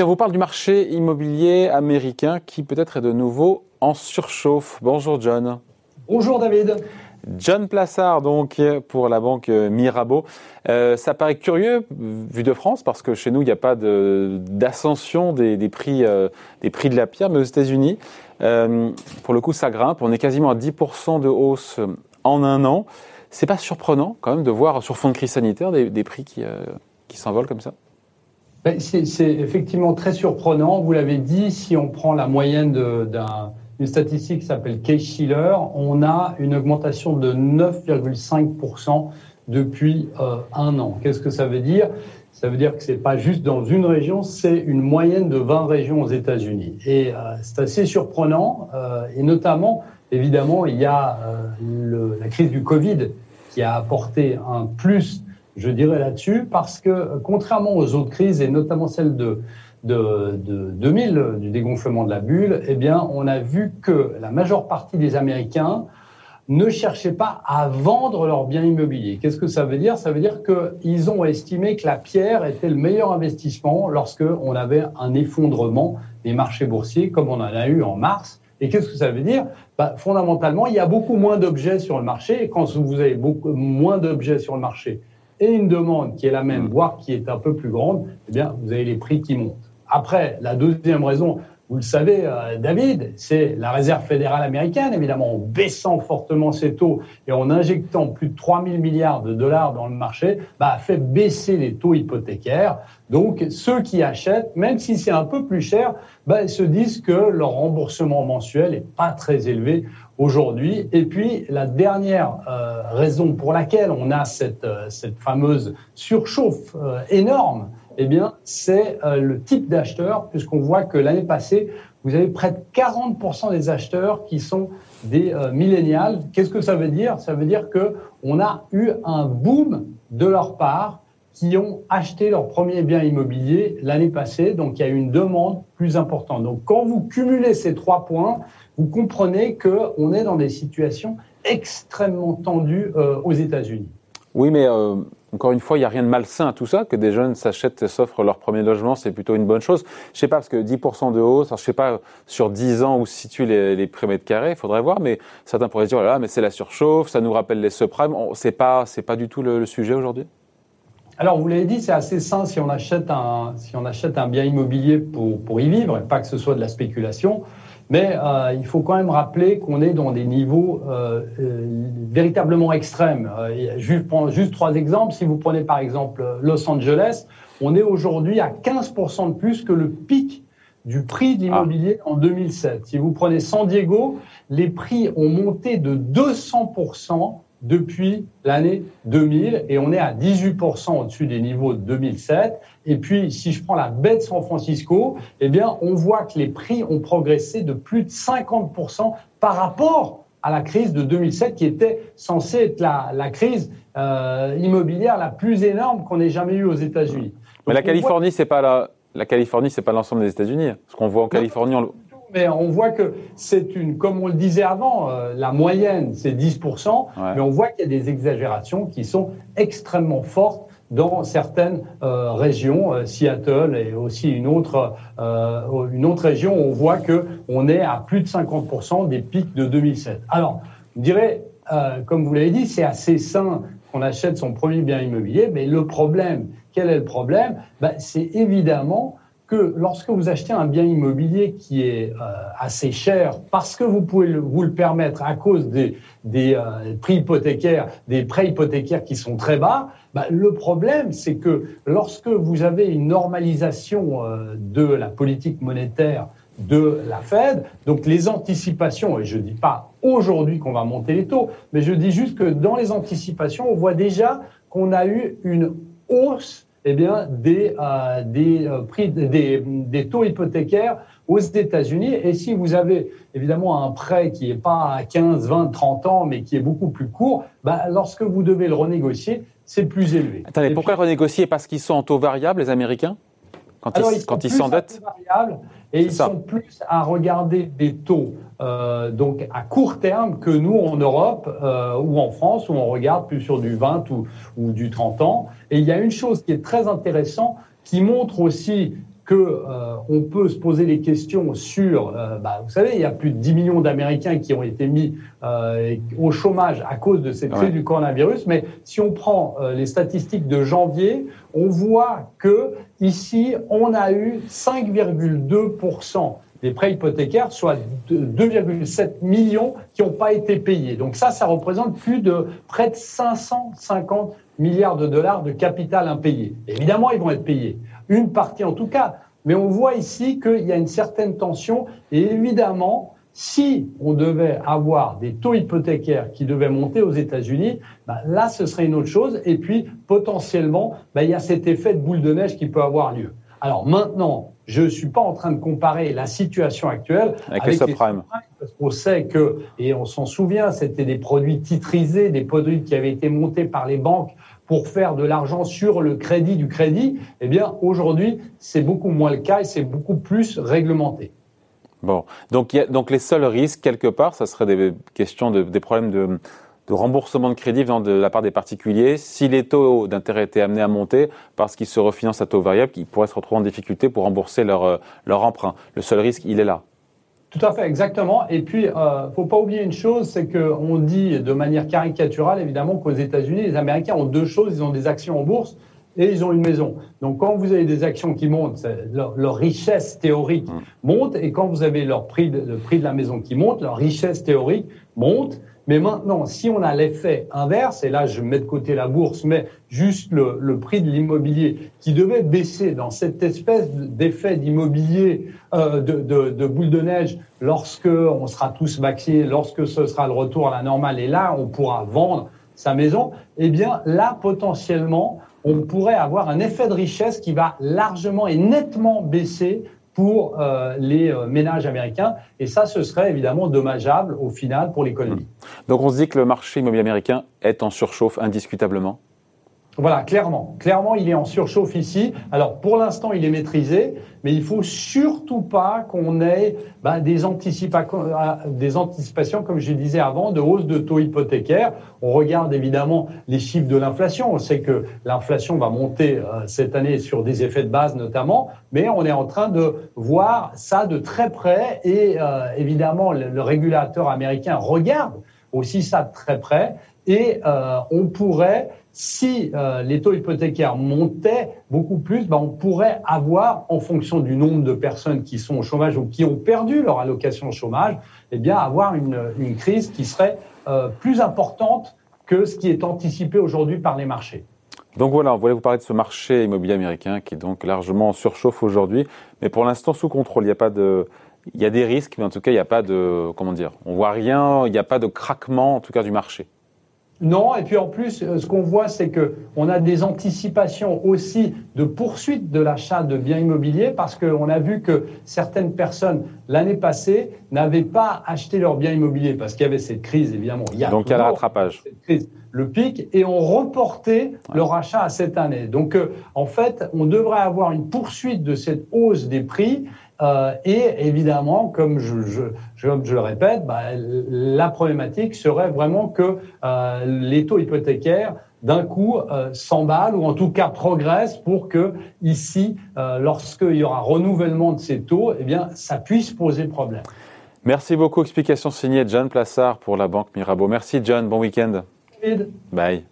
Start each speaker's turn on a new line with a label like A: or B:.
A: On vous parle du marché immobilier américain qui peut-être est de nouveau en surchauffe. Bonjour John.
B: Bonjour David.
A: John Plassard, donc, pour la banque Mirabeau. Euh, ça paraît curieux, vu de France, parce que chez nous, il n'y a pas d'ascension des, prix, euh, des prix de la pierre, mais aux États-Unis, euh, pour le coup, ça grimpe. On est quasiment à 10% de hausse en un an. C'est pas surprenant, quand même, de voir sur fond de crise sanitaire des, des prix qui, qui s'envolent comme ça?
B: C'est effectivement très surprenant. Vous l'avez dit, si on prend la moyenne d'une statistique qui s'appelle Case-Shiller, on a une augmentation de 9,5% depuis euh, un an. Qu'est-ce que ça veut dire? Ça veut dire que c'est pas juste dans une région, c'est une moyenne de 20 régions aux États-Unis. Et euh, c'est assez surprenant, euh, et notamment, évidemment, il y a la crise du Covid qui a apporté un plus je dirais là-dessus, parce que contrairement aux autres crises, et notamment celle de, de, de 2000, du dégonflement de la bulle, eh bien, on a vu que la majeure partie des Américains ne cherchaient pas à vendre leurs biens immobiliers. Qu'est-ce que ça veut dire? Ça veut dire qu'ils ont estimé que la pierre était le meilleur investissement lorsque on avait un effondrement des marchés boursiers, comme on en a eu en mars. Et qu'est-ce que ça veut dire? Bah, Fondamentalement, il y a beaucoup moins d'objets sur le marché. Et quand vous avez beaucoup moins d'objets sur le marché, et une demande qui est la même, mm. voire qui est un peu plus grande, eh bien, vous avez les prix qui montent. Après, la deuxième raison, vous le savez, euh, David, c'est la Réserve fédérale américaine, évidemment, en baissant fortement ses taux et en injectant plus de 3 000 milliards de dollars dans le marché, bah, a fait baisser les taux hypothécaires. Donc, ceux qui achètent, même si c'est un peu plus cher, bah, se disent que leur remboursement mensuel est pas très élevé aujourd'hui. Et puis, la dernière euh, raison pour laquelle on a cette, euh, cette fameuse surchauffe énorme, eh bien, c'est euh, le type d'acheteur, puisqu'on voit que l'année passée, vous avez près de 40% des acheteurs qui sont des euh, millénials. Qu'est-ce que ça veut dire? Ça veut dire que on a eu un boom de leur part qui ont acheté leur premier bien immobilier l'année passée. Donc, il y a eu une demande plus importante. Donc, quand vous cumulez ces trois points, vous comprenez qu'on est dans des situations extrêmement tendues euh, aux États-Unis.
A: Oui, mais encore une fois, il n'y a rien de malsain à tout ça, que des jeunes s'achètent et s'offrent leur premier logement, c'est plutôt une bonne chose. Je sais pas, parce que 10% de hausse, je sais pas sur 10 ans où se situent les, les prix mètres carrés, il faudrait voir, mais certains pourraient se dire, oh mais c'est la surchauffe, ça nous rappelle les subprimes. C'est pas, pas du tout le, sujet aujourd'hui?
B: Alors, vous l'avez dit, c'est assez sain si on achète un, si on achète un bien immobilier pour, pour y vivre et pas que ce soit de la spéculation. Mais euh, il faut quand même rappeler qu'on est dans des niveaux euh, euh véritablement extrêmes. Euh, je prends juste trois exemples. Si vous prenez par exemple Los Angeles, on est aujourd'hui à 15% de plus que le pic du prix de l'immobilier en 2007. Si vous prenez San Diego, les prix ont monté de 200% depuis l'année 2000 et on est à 18% au-dessus des niveaux de 2007. Et puis, si je prends la baie de San Francisco, eh bien, on voit que les prix ont progressé de plus de 50% par rapport à la crise de 2007 qui était censée être la, la crise euh, immobilière la plus énorme qu'on ait jamais eue aux États-Unis.
A: Mais la Californie, c'est pas la, la Californie, c'est pas l'ensemble des États-Unis. Ce qu'on voit en Californie, on,
B: mais on voit que c'est une, comme on le disait avant, euh, la moyenne c'est 10%, mais on voit qu'il y a des exagérations qui sont extrêmement fortes dans certaines euh, régions, euh, Seattle et aussi une autre une autre région, on voit que on est à plus de 50% des pics de 2007. Alors, je dirais, comme vous l'avez dit, c'est assez sain qu'on achète son premier bien immobilier, mais le problème, quel est le problème? Ben, C'est évidemment que lorsque vous achetez un bien immobilier qui est euh, assez cher parce que vous pouvez vous le permettre à cause des, des euh, prix hypothécaires, des prêts hypothécaires qui sont très bas, bah, le problème c'est que lorsque vous avez une normalisation euh, de la politique monétaire de la Fed, donc les anticipations, et je ne dis pas aujourd'hui qu'on va monter les taux, mais je dis juste que dans les anticipations, on voit déjà qu'on a eu une hausse eh bien, des, euh, des euh, prix, des, des, taux hypothécaires aux États-Unis. Et si vous avez évidemment un prêt qui n'est pas à 15, 20, 30 ans, mais qui est beaucoup plus court, bah, lorsque vous devez le renégocier, c'est plus élevé.
A: Attendez, pourquoi renégocier? Parce qu'ils sont en taux variable, les Américains?
B: Quand ils, quand ils s'endettent? Et ils sont plus à regarder des taux euh, donc à court terme que nous en Europe euh, ou en France où on regarde plus sur du 20 ou, ou du 30 ans. Et il y a une chose qui est très intéressante qui montre aussi que euh, on peut se poser des questions sur, euh, bah, vous savez, il y a plus de 10 millions d'Américains qui ont été mis euh, au chômage à cause de cette crise du coronavirus. Mais si on prend les statistiques de janvier, on voit que ici, on a eu 5,2 des prêts hypothécaires, soit 2,7 millions qui n'ont pas été payés. Donc ça, ça représente plus de près de 550 milliards de dollars de capital impayé. Évidemment, ils vont être payés une partie en tout cas. Mais on voit ici qu'il y a une certaine tension. Et évidemment, si on devait avoir des taux hypothécaires qui devaient monter aux États-Unis, bah, là, ce serait une autre chose. Et puis, potentiellement, bah, il y a cet effet de boule de neige qui peut avoir lieu. Alors maintenant, je ne suis pas en train de comparer la situation actuelle
A: avec, les subprimes.
B: Parce qu'on sait que, et on s'en souvient, c'était des produits titrisés, des produits qui avaient été montés par les banques pour faire de l'argent sur le crédit du crédit, eh bien aujourd'hui, c'est beaucoup moins le cas et c'est beaucoup plus réglementé.
A: Bon, donc, y a, donc les seuls risques, quelque part, ça serait des questions de, des problèmes de, de remboursement de crédit venant de la part des particuliers. Si les taux d'intérêt étaient amenés à monter parce qu'ils se refinancent à taux variable, ils pourraient se retrouver en difficulté pour rembourser leur, euh, leur emprunt. Le seul risque, il est là.
B: Tout à fait, exactement. Et puis, euh, faut pas oublier une chose, c'est qu'on dit de manière caricaturale, évidemment, qu'aux États-Unis, les Américains ont deux choses. Ils ont des actions en bourse et ils ont une maison. Donc, quand vous avez des actions qui montent, leur, leur, richesse théorique mmh. monte. Et quand vous avez leur prix le prix de la maison qui monte, leur richesse théorique monte. Mais maintenant, si on a l'effet inverse, et là je mets de côté la bourse, mais juste le, le prix de l'immobilier qui devait baisser dans cette espèce d'effet d'immobilier euh, de, de, de, boule de neige lorsque on sera tous vaccinés, lorsque ce sera le retour à la normale, et là on pourra vendre sa maison, eh bien là potentiellement on pourrait avoir un effet de richesse qui va largement et nettement baisser pour euh, les euh, ménages américains. Et ça, ce serait évidemment dommageable au final pour l'économie.
A: Donc on se dit que le marché immobilier américain est en surchauffe indiscutablement
B: voilà, clairement. Clairement, il est en surchauffe ici. Alors, pour l'instant, il est maîtrisé, mais il faut surtout pas qu'on ait bah, des, euh, anticipations, comme je disais avant, de hausse de taux hypothécaires. On regarde évidemment les chiffres de l'inflation. On sait que l'inflation va monter euh, cette année sur des effets de base notamment, mais on est en train de voir ça de très près et euh, évidemment, le, régulateur américain regarde aussi ça de très près et on pourrait si euh, les taux hypothécaires montaient beaucoup plus, ben, on pourrait avoir, en fonction du nombre de personnes qui sont au chômage ou qui ont perdu leur allocation au chômage, eh bien, avoir une, une crise qui serait euh, plus importante que ce qui est anticipé aujourd'hui par les marchés.
A: Donc voilà, on voulait vous parler de ce marché immobilier américain qui est donc largement en surchauffe aujourd'hui, mais pour l'instant sous contrôle. Il n'y a pas de, il y a des risques, mais en tout cas, il n'y a pas de, comment dire, on voit rien, il n'y a pas de craquement, en tout cas, du marché.
B: Non, et puis en plus, euh, ce qu'on voit, c'est que on a des anticipations aussi de poursuite de l'achat de biens immobiliers parce qu'on a vu que certaines personnes l'année passée n'avaient pas acheté leurs biens immobiliers parce qu'il y avait cette crise évidemment.
A: Il y a Donc il y a le rattrapage.
B: Cette crise, le pic et ont reporté leur achat à cette année. Donc euh, en fait, on devrait avoir une poursuite de cette hausse des prix euh, et évidemment, comme je, je, je, je le répète, bah, la problématique serait vraiment que euh, les taux hypothécaires d'un coup euh, s'emballent ou en tout cas progressent pour que ici, euh, lorsqu'il y aura renouvellement de ces taux, eh bien, ça puisse poser problème.
A: Merci beaucoup. Explication signée John Plassard pour la Banque Mirabeau. Merci John. Bon week-end. Bye.